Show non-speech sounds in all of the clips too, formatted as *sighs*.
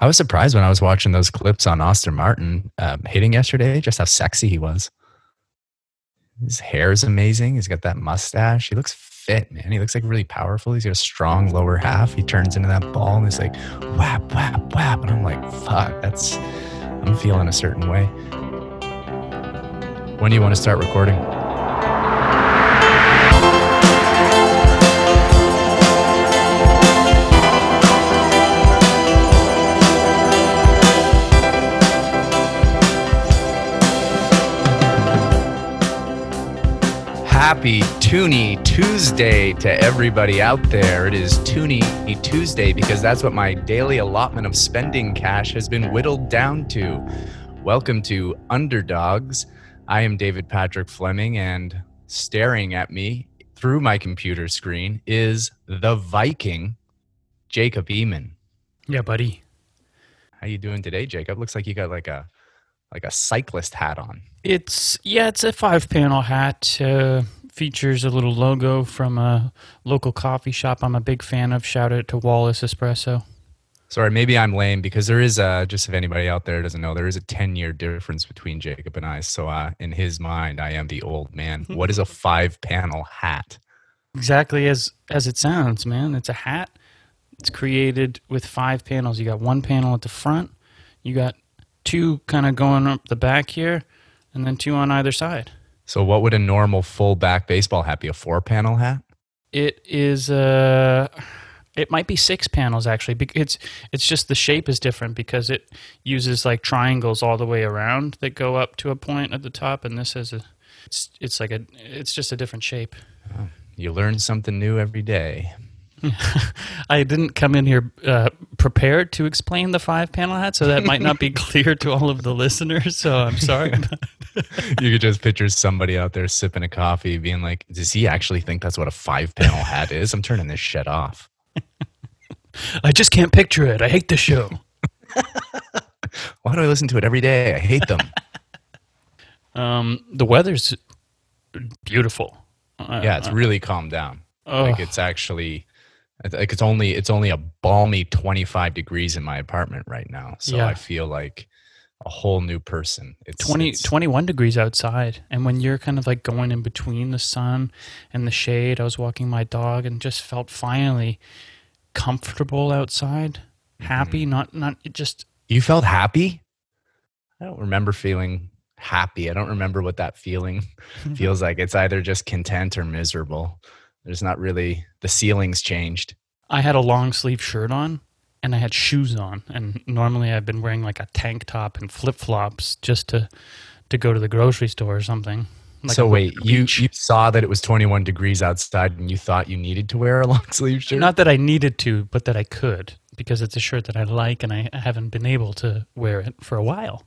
I was surprised when I was watching those clips on Austin Martin um, hitting yesterday, just how sexy he was. His hair is amazing. He's got that mustache. He looks fit, man. He looks like really powerful. He's got a strong lower half. He turns into that ball and he's like whap, whap, whap. And I'm like, fuck, that's, I'm feeling a certain way. When do you want to start recording? Happy Toonie Tuesday to everybody out there. It is Toonie Tuesday because that's what my daily allotment of spending cash has been whittled down to. Welcome to Underdogs. I am David Patrick Fleming, and staring at me through my computer screen is the Viking, Jacob Eamon. Yeah, buddy. How you doing today, Jacob? Looks like you got like a like a cyclist hat on. It's yeah, it's a five panel hat. Uh, features a little logo from a local coffee shop I'm a big fan of. Shout out to Wallace Espresso. Sorry, maybe I'm lame because there is a, just if anybody out there doesn't know, there is a 10 year difference between Jacob and I. So uh, in his mind, I am the old man. *laughs* what is a five panel hat? Exactly as as it sounds, man. It's a hat. It's created with five panels. You got one panel at the front. You got two kind of going up the back here, and then two on either side. So what would a normal full back baseball hat be? A four panel hat? It is uh it might be six panels actually. Because it's it's just the shape is different because it uses like triangles all the way around that go up to a point at the top, and this has a it's it's like a it's just a different shape. Oh, you learn something new every day. *laughs* I didn't come in here uh, prepared to explain the five panel hat, so that might not be *laughs* clear to all of the listeners. So I'm sorry. *laughs* you could just picture somebody out there sipping a coffee, being like, "Does he actually think that's what a five panel hat is?" I'm turning this shit off. I just can't picture it. I hate the show. Why do I listen to it every day? I hate them. Um, the weather's beautiful. Yeah, it's really calmed down. Oh. Like it's actually like it's only it's only a balmy 25 degrees in my apartment right now. So yeah. I feel like a whole new person. It's 20 it's, 21 degrees outside and when you're kind of like going in between the sun and the shade, I was walking my dog and just felt finally comfortable outside, happy, mm-hmm. not not just You felt happy? I don't remember feeling happy. I don't remember what that feeling *laughs* feels like. It's either just content or miserable. There's not really the ceilings changed. I had a long sleeve shirt on and I had shoes on, and normally I've been wearing like a tank top and flip flops just to to go to the grocery store or something. Like so wait, you you saw that it was 21 degrees outside, and you thought you needed to wear a *laughs* long sleeve shirt? Not that I needed to, but that I could because it's a shirt that I like, and I haven't been able to wear it for a while.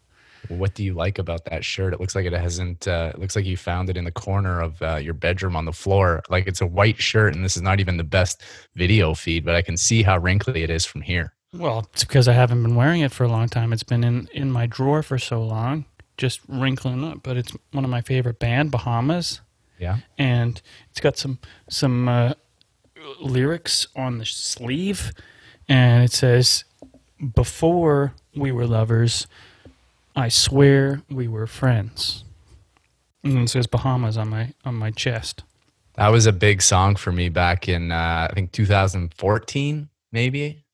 What do you like about that shirt? It looks like it hasn't. Uh, it looks like you found it in the corner of uh, your bedroom on the floor. Like it's a white shirt, and this is not even the best video feed, but I can see how wrinkly it is from here. Well, it's because I haven't been wearing it for a long time. It's been in in my drawer for so long, just wrinkling up. But it's one of my favorite band, Bahamas. Yeah, and it's got some some uh, lyrics on the sleeve, and it says, "Before we were lovers." I swear we were friends. And it says Bahamas on my on my chest. That was a big song for me back in uh, I think 2014, maybe.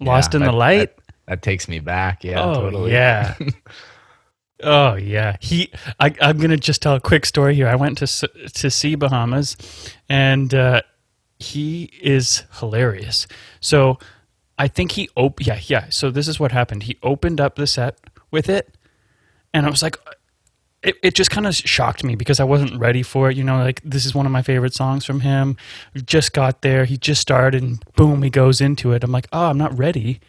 Lost yeah, in that, the light. That, that, takes me back. Yeah, oh, totally. Yeah. *laughs* oh yeah. He. I, am gonna just tell a quick story here. I went to to see Bahamas, and uh, he is hilarious. So. I think he op yeah yeah. So this is what happened. He opened up the set with it. And I was like, it, it just kind of shocked me because I wasn't ready for it. You know, like this is one of my favorite songs from him. Just got there. He just started and boom, he goes into it. I'm like, oh, I'm not ready.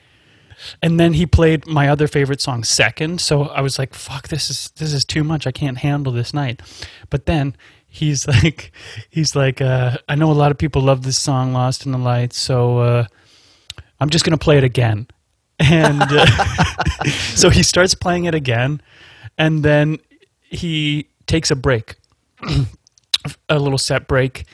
And then he played my other favorite song second. So I was like, fuck, this is this is too much. I can't handle this night. But then he's *laughs* like he's like, uh, I know a lot of people love this song, Lost in the Lights, so uh, I'm just gonna play it again and uh, *laughs* so he starts playing it again and then he takes a break *clears throat* a little set break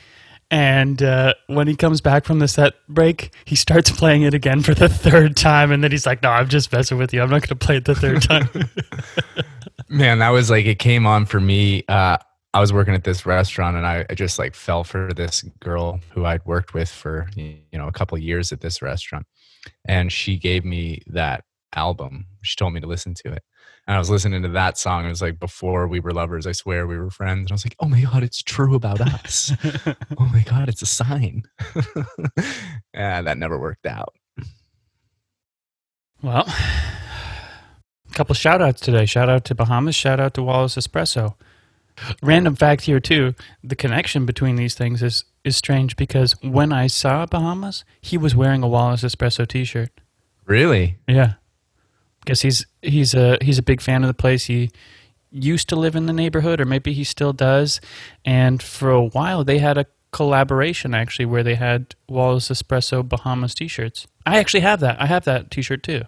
And uh, when he comes back from the set break, he starts playing it again for the third time, and then he's like, "No, I'm just messing with you. I'm not going to play it the third time." *laughs* Man, that was like it came on for me. Uh, I was working at this restaurant, and I, I just like fell for this girl who I'd worked with for you know a couple of years at this restaurant, and she gave me that album. She told me to listen to it. And I was listening to that song. It was like before we were lovers. I swear we were friends. And I was like, oh my God, it's true about us. *laughs* oh my God, it's a sign. *laughs* and that never worked out. Well, a *sighs* couple shout outs today. Shout out to Bahamas. Shout out to Wallace Espresso. Random fact here too: the connection between these things is is strange because when I saw Bahamas, he was wearing a Wallace Espresso T-shirt. Really? Yeah, guess he's he's a he's a big fan of the place. He used to live in the neighborhood, or maybe he still does. And for a while, they had a collaboration actually where they had Wallace Espresso Bahamas T-shirts. I actually have that. I have that T-shirt too.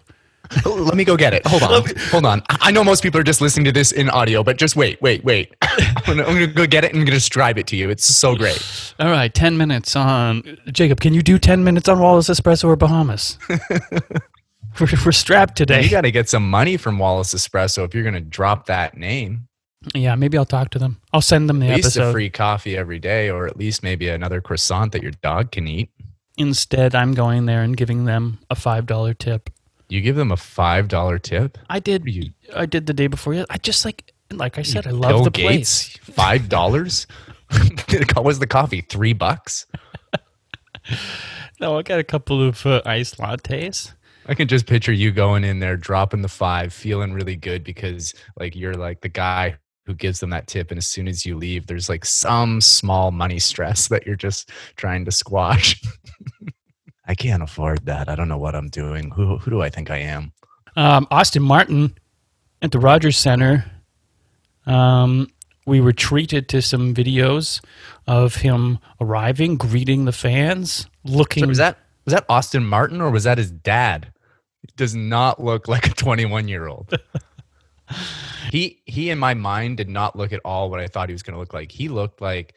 Let me go get it. Hold on. Hold on. I know most people are just listening to this in audio, but just wait, wait, wait. *laughs* I'm going to go get it and I'm going to describe it to you. It's so great. All right, 10 minutes on. Jacob, can you do 10 minutes on Wallace Espresso or Bahamas? *laughs* we're, we're strapped today. You got to get some money from Wallace Espresso if you're going to drop that name. Yeah, maybe I'll talk to them. I'll send them the at least episode. a free coffee every day, or at least maybe another croissant that your dog can eat. Instead, I'm going there and giving them a five dollar tip. You give them a five dollar tip. I did. You- I did the day before. I just like, like I said, I love Bill the Gates, place. five dollars. *laughs* what was the coffee? Three bucks. *laughs* No, I got a couple of uh, iced lattes. I can just picture you going in there, dropping the five, feeling really good because like you're like the guy who gives them that tip, and as soon as you leave, there's like some small money stress that you're just trying to squash. *laughs* I can't afford that. I don't know what I'm doing. Who who do I think I am? Um, Austin Martin at the Rogers Center. Um, we were treated to some videos of him arriving, greeting the fans, looking. So was that was that Austin Martin or was that his dad? It does not look like a 21 year old. *laughs* he he in my mind did not look at all what I thought he was going to look like. He looked like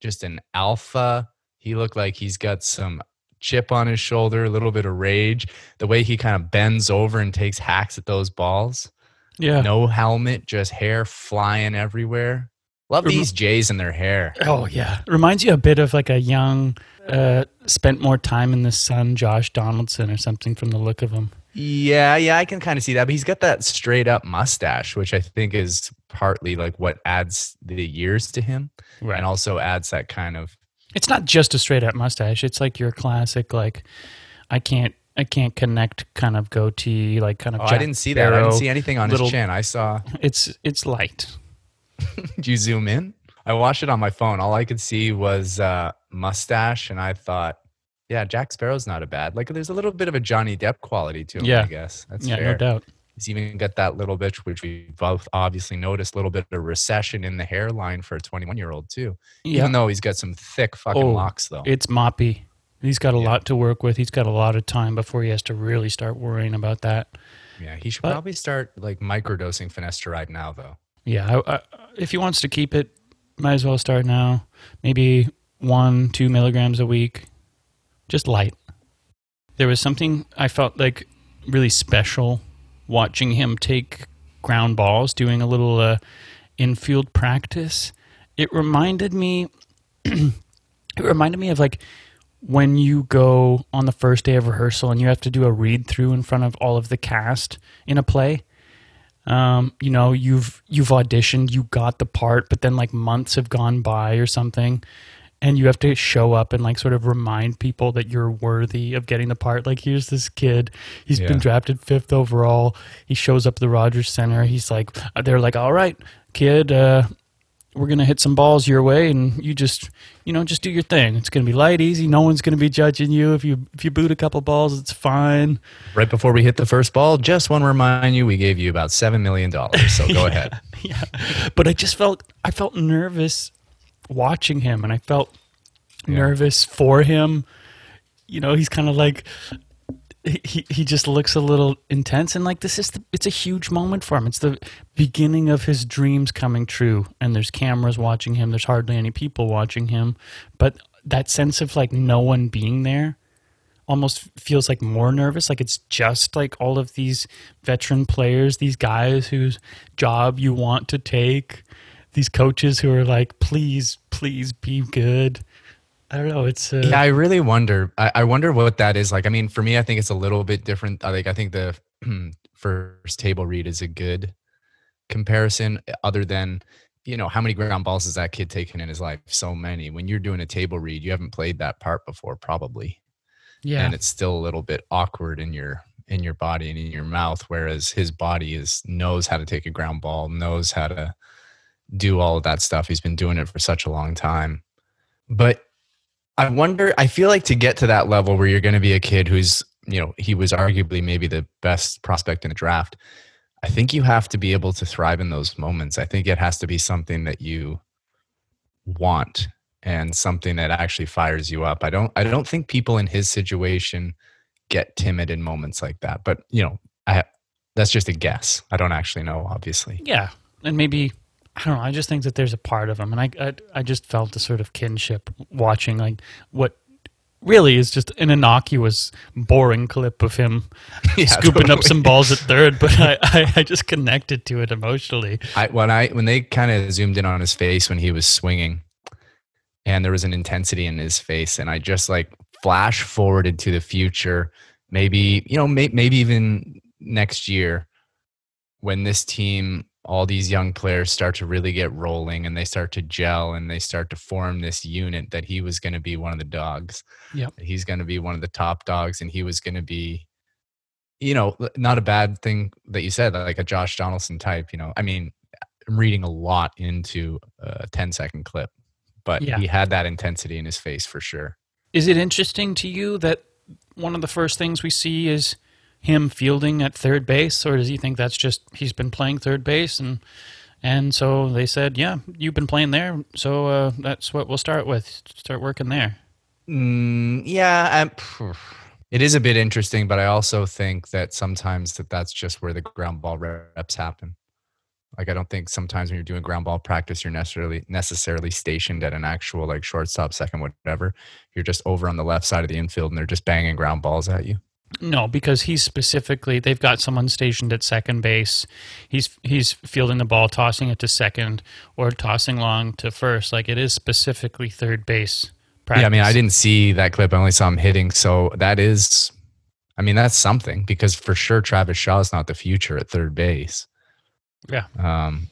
just an alpha. He looked like he's got some chip on his shoulder, a little bit of rage. The way he kind of bends over and takes hacks at those balls. yeah. No helmet, just hair flying everywhere. Love these Jays and their hair. Oh yeah, reminds you a bit of like a young, uh, spent more time in the sun, Josh Donaldson or something from the look of him. Yeah, yeah, I can kind of see that. But he's got that straight up mustache, which I think is partly like what adds the years to him and also adds that kind of It's not just a straight up mustache. It's like your classic like, I can't. I can't connect kind of goatee, like kind of. Oh, I didn't see that. I didn't see anything on little- his chin. I saw It's it's light. *laughs* Did you zoom in? I watched it on my phone. All I could see was uh mustache and I thought, yeah, Jack Sparrow's not a bad. Like there's a little bit of a Johnny Depp quality to him, Yeah. I guess. That's yeah, fair. no doubt. He's even got that little bit, which we both obviously noticed, a little bit of recession in the hairline for a 21 year old too. Yeah, Even though he's got some thick fucking Oh, locks though. it's moppy. He's got a Yeah. lot to work with. He's got a lot of time before he has to really start worrying about that. yeah, he should but- probably start like microdosing finasteride now though. Yeah, I, I, if he wants to keep it, might as well start now. Maybe one, two milligrams a week, just light. There was something I felt like really special watching him take ground balls, doing a little uh, infield practice. It reminded me. *clears throat* it reminded me of like when you go on the first day of rehearsal and you have to do a read through in front of all of the cast in a play um, you know you've you've auditioned you got the part but then like months have gone by or something and you have to show up and like sort of remind people that you're worthy of getting the part. Like here's this kid. He's Yeah. been drafted fifth overall. He shows up at the rogers center. He's like they're like all right kid uh we're gonna hit some balls your way and you just you know just do your thing. It's gonna be light easy. No one's gonna be judging you. If you if you boot a couple balls it's fine. Right before we hit the first ball, just want to remind you we gave you about seven million dollars. So go *laughs* ahead. yeah. But i just felt i felt nervous watching him and i felt Yeah. nervous for him. You know he's kind of like he, he just looks a little intense and like this is the, it's a huge moment for him. It's the beginning of his dreams coming true and there's cameras watching him there's hardly any people watching him but that sense of like no one being there almost feels like more nervous. Like it's just like all of these veteran players these guys whose job you want to take these coaches who are like please please be good. I don't know it's uh, yeah i really wonder I, I wonder what that is like. I mean for me i think it's a little bit different i think i think the *clears throat* first table read is a good comparison other than you know how many ground balls has that kid taken in his life? So many. When you're doing a table read you haven't played that part before probably. Yeah. And it's still a little bit awkward in your in your body and in your mouth whereas his body is knows how to take a ground ball knows how to do all of that stuff he's been doing it for such a long time but i wonder i feel like to get to that level where you're going to be a kid who's you know he was arguably maybe the best prospect in the draft I think you have to be able to thrive in those moments. I think it has to be something that you want and something that actually fires you up. I don't I don't think people in his situation get timid in moments like that. But, you know, I that's just a guess. I don't actually know, obviously. Yeah. And maybe I don't know. I just think that there's a part of him, and I, I, I just felt a sort of kinship watching like what really is just an innocuous, boring clip of him *laughs* yeah, scooping totally. up some balls at third, but I, *laughs* I, I, just connected to it emotionally. I, when I when they kind of zoomed in on his face when he was swinging, and there was an intensity in his face, and I just like flash forwarded to the future, maybe you know, may, maybe even next year when this team all these young players start to really get rolling and they start to gel and they start to form this unit that he was going to be one of the dogs. Yeah. He's going to be one of the top dogs and he was going to be you know, not a bad thing that you said like a Josh Donaldson type, you know. I mean, I'm reading a lot into a 10 second clip, but yeah. he had that intensity in his face for sure. Is it interesting to you that one of the first things we see is him fielding at third base, or does he think that's just he's been playing third base and and so they said, yeah, you've been playing there, so uh, that's what we'll start with. Start working there. Mm, yeah, I'm, it is a bit interesting, but I also think that sometimes that that's just where the ground ball reps happen. Like I don't think sometimes when you're doing ground ball practice, you're necessarily necessarily stationed at an actual like shortstop, second, whatever. You're just over on the left side of the infield, and they're just banging ground balls at you. No, because he's specifically they've got someone stationed at second base. He's he's fielding the ball, tossing it to second, or tossing long to first. Like it is specifically third base. Practice. Yeah, I mean, I didn't see that clip. I only saw him hitting. So that is, I mean, that's something because for sure Travis Shaw is not the future at third base. Yeah. Um,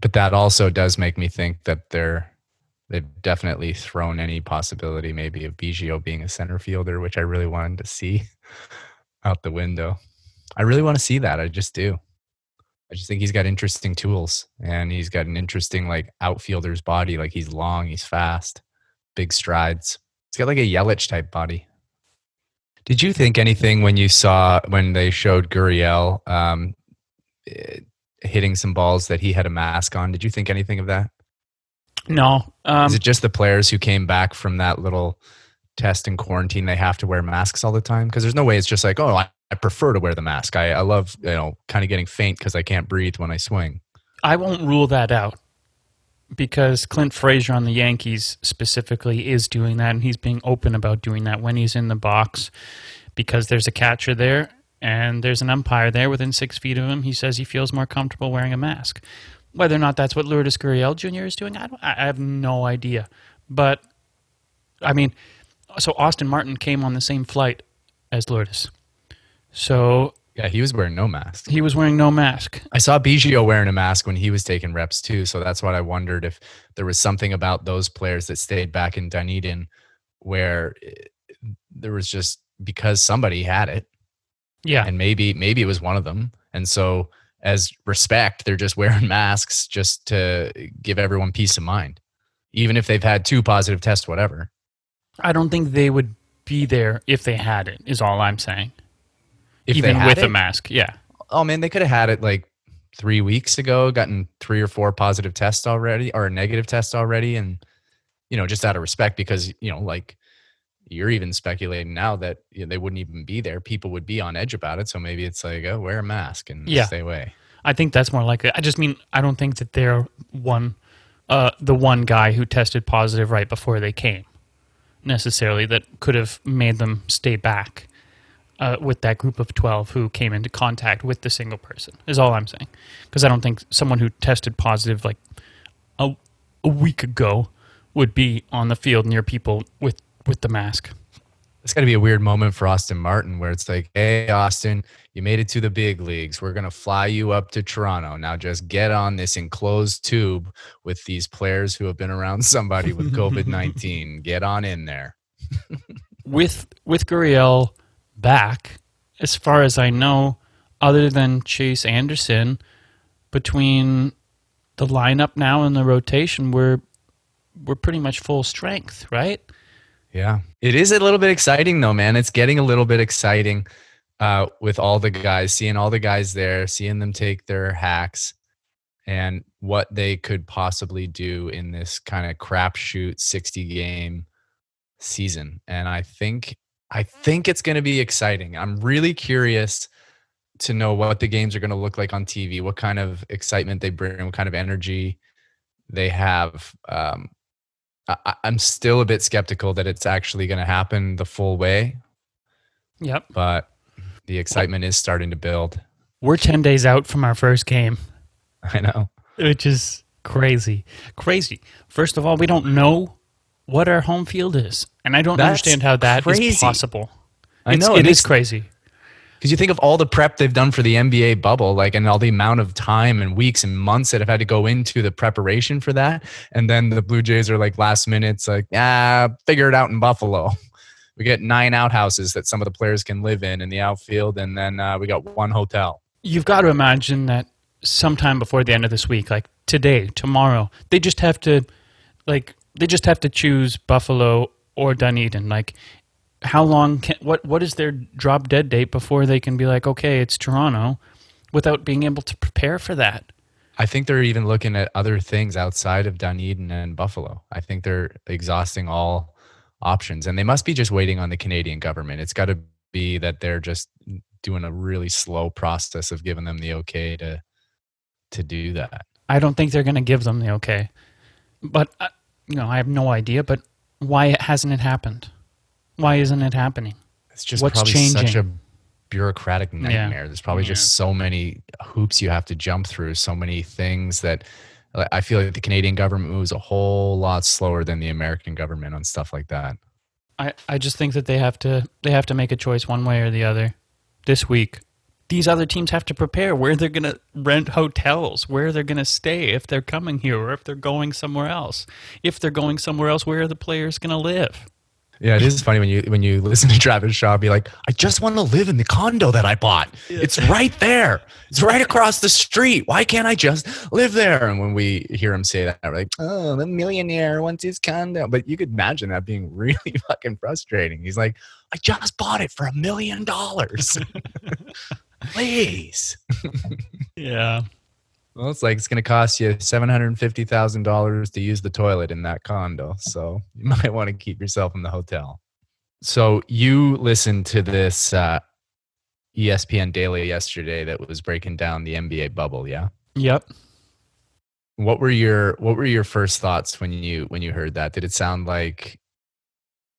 but that also does make me think that they're they've definitely thrown any possibility maybe of Biggio being a center fielder, which I really wanted to see *laughs* out the window. I really want to see that. I just do. I just think he's got interesting tools and he's got an interesting like outfielder's body. Like he's long, he's fast, big strides. He's got like a Yelich type body. Did you think anything when you saw when they showed Gurriel um, eh, hitting some balls that he had a mask on? Did you think anything of that? No. Um, Is it just the players who came back from that little test and quarantine? They have to wear masks all the time because there's no way it's just like, oh, I, I prefer to wear the mask. I, I love you know kind of getting faint because I can't breathe when I swing. I won't rule that out because Clint Frazier on the Yankees specifically is doing that, and he's being open about doing that when he's in the box because there's a catcher there and there's an umpire there within six feet of him. He says he feels more comfortable wearing a mask. Whether or not that's what Lourdes Gurriel Jr. is doing, I, I have no idea. But, I mean, so Austin Martin came on the same flight as Lourdes. So yeah, he was wearing no mask. He was wearing no mask. I saw Biggio wearing a mask when he was taking reps too, so that's what I wondered if there was something about those players that stayed back in Dunedin where eh, there was just because somebody had it. Yeah, and maybe maybe it was one of them, and so as respect, they're just *laughs* wearing masks just to give everyone peace of mind, even if they've had two positive tests, whatever. I don't think they would be there if they had it. Is all I'm saying. If even with it, a mask, yeah. Oh man, they could have had it like three weeks ago, gotten three or four positive tests already, or a negative test already, and you know, just out of respect, because you know, like you're even speculating now that you know, they wouldn't even be there. People would be on edge about it. So maybe it's like, oh, wear a mask and yeah. stay away. I think that's more likely. I just mean I don't think that they're one, uh, the one guy who tested positive right before they came. Necessarily that could have made them stay back uh, with that group of 12 who came into contact with the single person, is all I'm saying. Because I don't think someone who tested positive like a, a week ago would be on the field near people with, with the mask. It's got to be a weird moment for Austin Martin where it's like, hey, Austin, you made it to the big leagues. We're going to fly you up to Toronto. Now just get on this enclosed tube with these players who have been around *laughs* somebody with COVID 19. get on in there. *laughs* with with Gurriel back, as far as I know, other than Chase Anderson, between the lineup now and the rotation, we're we're pretty much full strength, right? Yeah. It is a little bit exciting though, man. It's getting a little bit exciting uh, with all the guys, seeing all the guys there, seeing them take their hacks and what they could possibly do in this kind of crapshoot 60 game season. And I think I think it's going to be exciting. I'm really curious to know what the games are going to look like on TV, what kind of excitement they bring, what kind of energy they have. Um, I, am still a bit skeptical that it's actually going to happen the full way. Yep. But the excitement is starting to build. We're 10 days out from our first game. *laughs* I know. Which is crazy. Crazy. First of all, we don't know what our home field is. And I don't That's understand how that crazy. is possible. I know. It's, it is crazy because you think of all the prep they've done for the NBA bubble, like, and all the amount of time and weeks and months that have had to go into the preparation for that. And then the Blue Jays are like last minutes, like, ah, figure it out in Buffalo. We get nine outhouses that some of the players can live in in the outfield, and then uh, we got one hotel. You've got to imagine that sometime before the end of this week, like today, tomorrow, they just have to, like, they just have to choose Buffalo or Dunedin. Like, how long can what what is their drop dead date before they can be like okay it's toronto without being able to prepare for that? I think they're even looking at other things outside of dunedin and buffalo. I think they're exhausting all options. And they must be just waiting on the canadian government. It's got to be that they're just doing a really slow process of giving them the okay to to do that. I don't think they're going to give them the okay. But uh, you know i have no idea but why hasn't it happened why isn't it happening? It's just What's probably changing? such a bureaucratic nightmare. Yeah. There's probably yeah. just so many hoops you have to jump through, so many things that I feel like the Canadian government moves a whole lot slower than the American government on stuff like that. I, I just think that they have to they have to make a choice one way or the other this week. These other teams have to prepare where they're going to rent hotels, where they're going to stay if they're coming here or if they're going somewhere else. If they're going somewhere else, where are the players going to live? Yeah, it is funny when you when you *laughs* listen to Travis Shaw be like, I just want to live in the condo that I bought. Yeah. It's right there. It's right across the street. Why can't I just live there? And when we hear him say that, we're like, oh, the millionaire wants his condo. But you could imagine that being *laughs* really fucking frustrating. He's like, I just bought it for a million dollars. *laughs* Please. yeah. Well, it's like it's going to cost you seven hundred fifty thousand dollars to use the toilet in that condo, so *laughs* you might want to keep yourself in the hotel. So you listened to this uh, ESPN Daily yesterday that was breaking down the NBA bubble, yeah? Yep. What were your What were your first thoughts when you when you heard that? Did it sound like?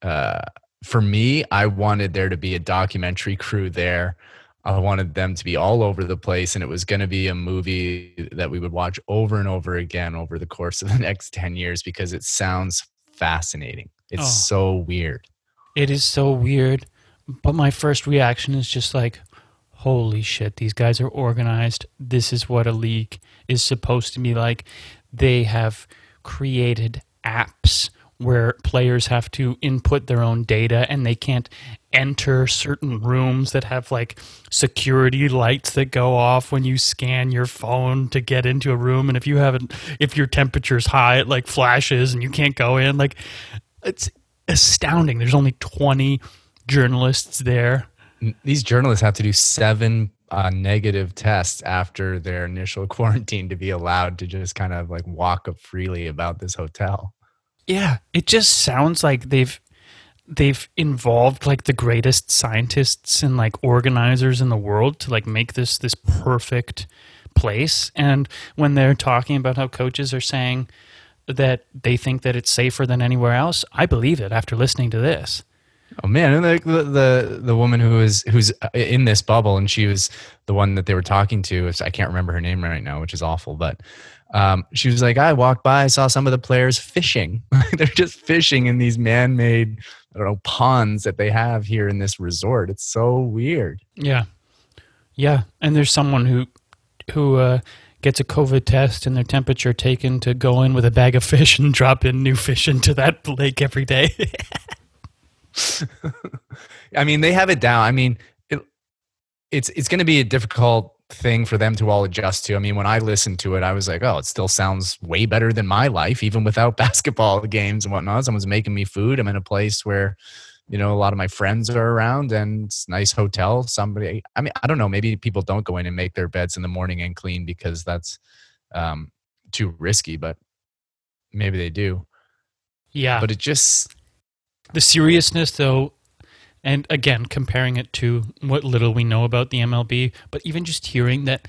Uh, for me, I wanted there to be a documentary crew there I wanted them to be all over the place, and it was going to be a movie that we would watch over and over again over the course of the *laughs* next 10 years because it sounds fascinating. It's oh, so weird. It is so weird. But my first reaction is just like, holy shit, these guys are organized. This is what a league is supposed to be like. They have created apps where players have to input their own data and they can't enter certain rooms that have like security lights that go off when you scan your phone to get into a room. And if you haven't if your temperature's high it like flashes and you can't go in. Like it's astounding. There's only 20 journalists there. These journalists have to do seven uh, negative tests after their initial *laughs* quarantine to be allowed to just kind of like walk up freely about this hotel. Yeah it just sounds like they've they've involved like the greatest scientists and like organizers in the world to like make this this perfect place and when they're talking about how coaches are saying that they think that it's safer than anywhere else. I believe it after listening to this. Oh man, and the, the the the woman who is who's in this bubble, and she was the one that they were talking to. I can't remember her name right now, which is awful. But um, she was like, I walked by, I saw some of the players fishing. *laughs* They're just fishing in these man-made, I don't know, ponds that they have here in this resort. It's so weird. Yeah, yeah. And there's someone who who uh, gets a COVID test and their temperature taken to go in with a bag of fish and drop in new fish into that lake every day. *laughs* I mean, they have it down. I mean, it, it's it's going to be a difficult thing for them to all adjust to. I mean, when I listened to it, I was like, oh, it still sounds way better than my life, even without *laughs* basketball games and whatnot. Someone's making me food. I'm in a place where, you know, a lot of my friends are around and it's nice hotel. Somebody, I mean, I don't know, maybe people don't go in and make their beds in the morning and clean because that's um, too risky, but maybe they do. Yeah. But it just. The seriousness, though, and again, comparing it to what little we know about the MLB, but even just hearing that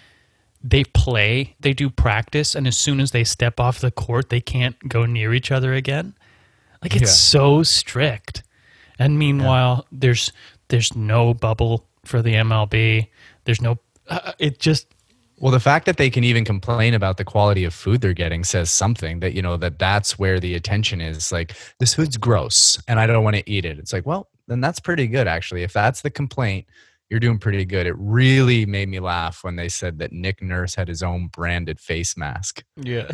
they play, they do practice, and as soon as they step off the court, they can't go near each other again. Like it's yeah. so strict. And meanwhile, yeah. there's there's no bubble for the MLB. There's no. Uh, it just well, the fact that they can even complain about the quality of food they're getting says something that, you know, that that's where the attention is. Like, this food's gross and I don't want to eat it. It's like, well, then that's pretty good, actually. If that's the complaint, you're doing pretty good. It really made me laugh when they said that Nick Nurse had his own branded face mask. Yeah.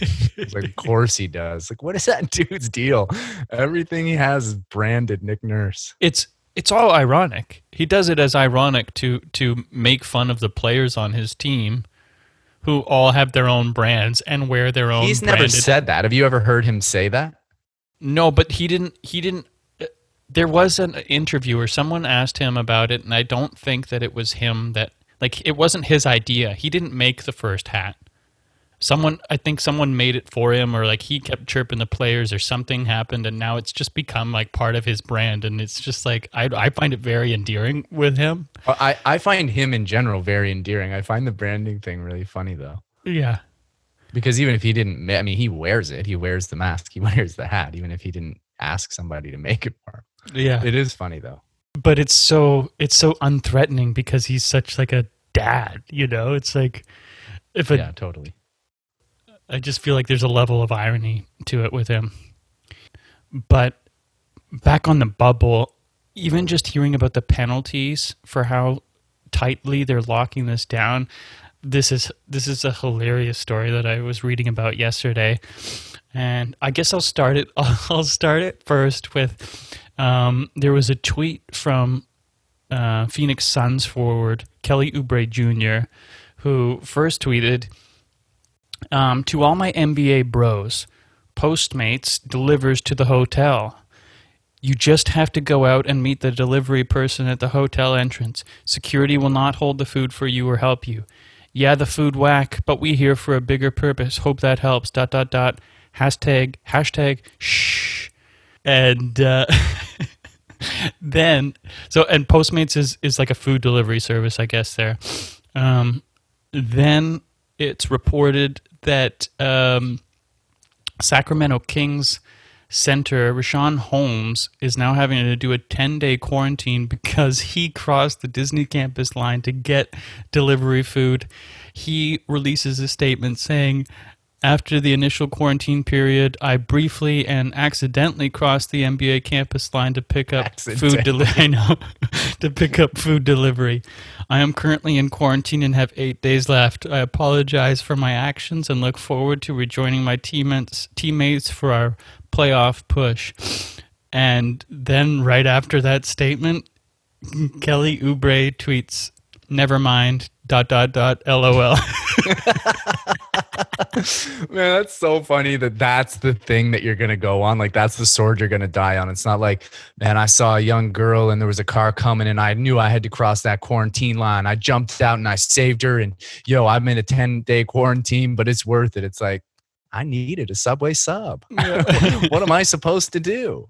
*laughs* like, of course he does. Like, what is that *laughs* dude's deal? Everything he has is branded Nick Nurse. It's it's all ironic. He does it as ironic to to make fun of the players on his team who all have their own brands and wear their own He's branded. never said that. Have you ever heard him say that? No, but he didn't he didn't there was an interview where someone asked him about it and I don't think that it was him that like it wasn't his idea. He didn't make the first hat. Someone i think someone made it for him or like he kept chirping the players or something happened and now it's just become like part of his brand and it's just like i, I find it very endearing with him. I, I find him in general very endearing. I find the branding thing really funny though. Yeah. Because even if he didn't i mean he wears it. He wears the mask. He *laughs* wears the hat even if he didn't ask somebody to make it for him yeah. It is funny though. But it's so it's so unthreatening because he's such like a dad you know? It's like if a, yeah totally. I just feel like there's a level of irony to it with him. But back on the bubble, even mm. just hearing about the penalties for how tightly they're locking this down, this is this is a hilarious story that I was reading about yesterday, and I guess I'll start it. *laughs* I'll start it first with um, there was a tweet from uh, Phoenix Suns forward Kelly Oubre Jr., who first tweeted um, to all my NBA bros, Postmates delivers to the hotel. You just have to go out and meet the delivery person at the hotel entrance. Security will not hold the food for you or help you. Yeah, the food whack, but we here for a bigger purpose. Hope that helps. Dot dot dot. Hashtag hashtag shh. And uh, *laughs* then so and Postmates is is like a food delivery service, I guess. There. Um, then it's reported that um, Sacramento Kings center Richaun Holmes is now having to do a 10 day quarantine because he crossed the Disney campus line to get delivery food. He releases a statement saying, after the initial quarantine period, I briefly and accidentally crossed the NBA campus line to pick up food delivery. *laughs* I know to pick up food delivery. I am currently in quarantine and have eight days left. I apologize for my actions and look forward to rejoining my teammates teammates for our playoff push. And then right after that statement, Kelly Oubre tweets, "Never mind." Dot dot dot. LOL. *laughs* *laughs* Man, that's so funny that that's the thing that you're going to go on. Like, that's the sword you're going to die on. It's not like, man, I saw a young girl and there was a car coming and I knew I had to cross that quarantine line. I jumped out and I saved her. And yo, I'm in a 10 day quarantine, but it's worth it. It's like, I needed a Subway sub. Yeah. *laughs* what am I supposed to do?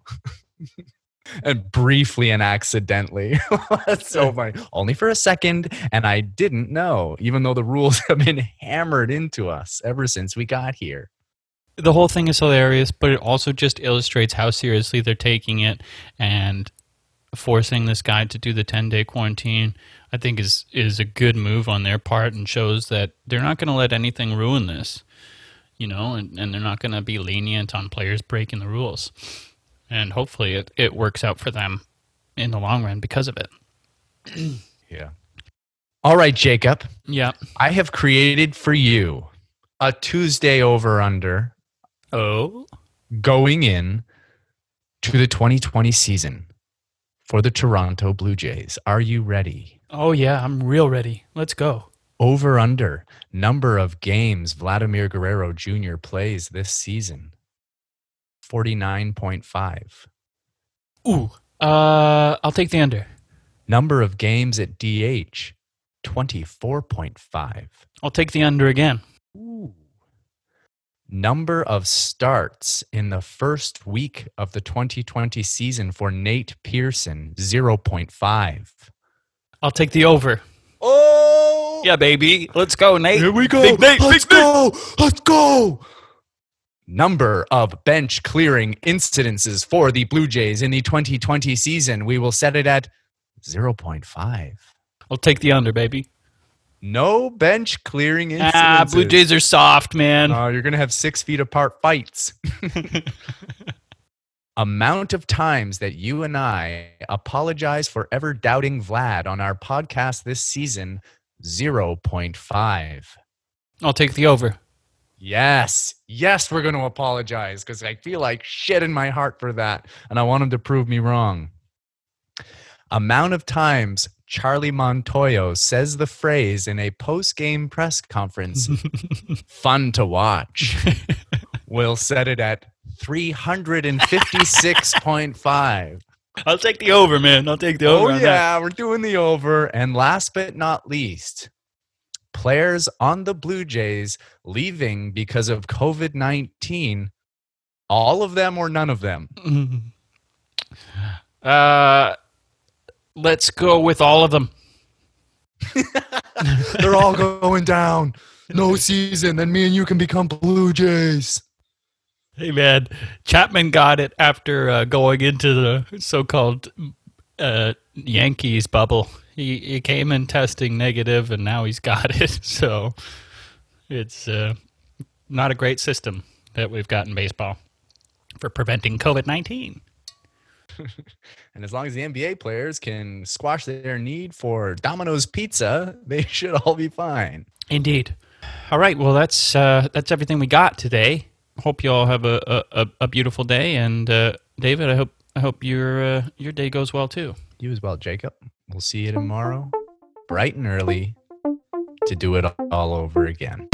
*laughs* and briefly and accidentally. *laughs* That's so funny. Only for a second, and I didn't know, even though the rules *laughs* have been hammered into us ever since we got here. the whole thing is hilarious, but it also just illustrates how seriously they're taking it and forcing this guy to do the 10 day quarantine. I think is is a good move on their part and shows that they're not going to let anything ruin this, you know, and, and they're not going to be lenient on players breaking the rules. And hopefully it, it works out for them in the long run because of it. *clears throat* Yeah. All right, Jacob. Yeah. I have created for you a Tuesday over under Oh. going in to the 2020 season for the Toronto Blue Jays. Are you ready? Oh yeah, I'm real ready. Let's go. Over under number of games Vladimir Guerrero Jr. plays this season 49.5. Ooh. Uh I'll take the under. Number of games at DH 24.5. I'll take the under again. Ooh. Number of starts in the first week of the 2020 season for Nate Pearson 0.5. I'll take the over. Oh! Yeah, baby. Let's go, Nate. Here we go. Big Nate, Let's big Nate. go. Let's go. Number of bench clearing incidences for the Blue Jays in the 2020 season. We will set it at 0.5. I'll take the under, baby. No bench clearing incidences. Ah, Blue Jays are soft, man. Uh, you're going to have six feet apart fights. *laughs* Amount of times that you and I apologize for ever doubting Vlad on our podcast this season 0.5. I'll take the over. Yes, yes, we're going to apologize because I feel like shit in my heart for that. And I want him to prove me wrong. Amount of times Charlie Montoyo says the phrase in a post game press conference, *laughs* fun to watch. *laughs* we'll set it at 356.5. I'll take the over, man. I'll take the over. Oh, on that. yeah, we're doing the over. And last but not least, players on the Blue Jays leaving because of COVID 19. All of them or none of them? *laughs* Uh, let's go with all of them. *laughs* They're all going down. No season. Then me and you can become Blue Jays. Hey, man. Chapman got it after uh, going into the so-called uh, Yankees bubble. He, he came in testing negative, and now he's got it. *laughs* So it's uh, not a great system that we've got in baseball for preventing COVID nineteen. And as long as the NBA players can squash their need for Domino's pizza, *laughs* they should all be fine. Indeed. All right. Well, that's uh, that's everything we got today. Hope you all have a, a, a- a beautiful day, and uh, David, I hope I hope your uh, your day goes well too. You as well, Jacob. We'll see you tomorrow, bright and early, to do it all over again.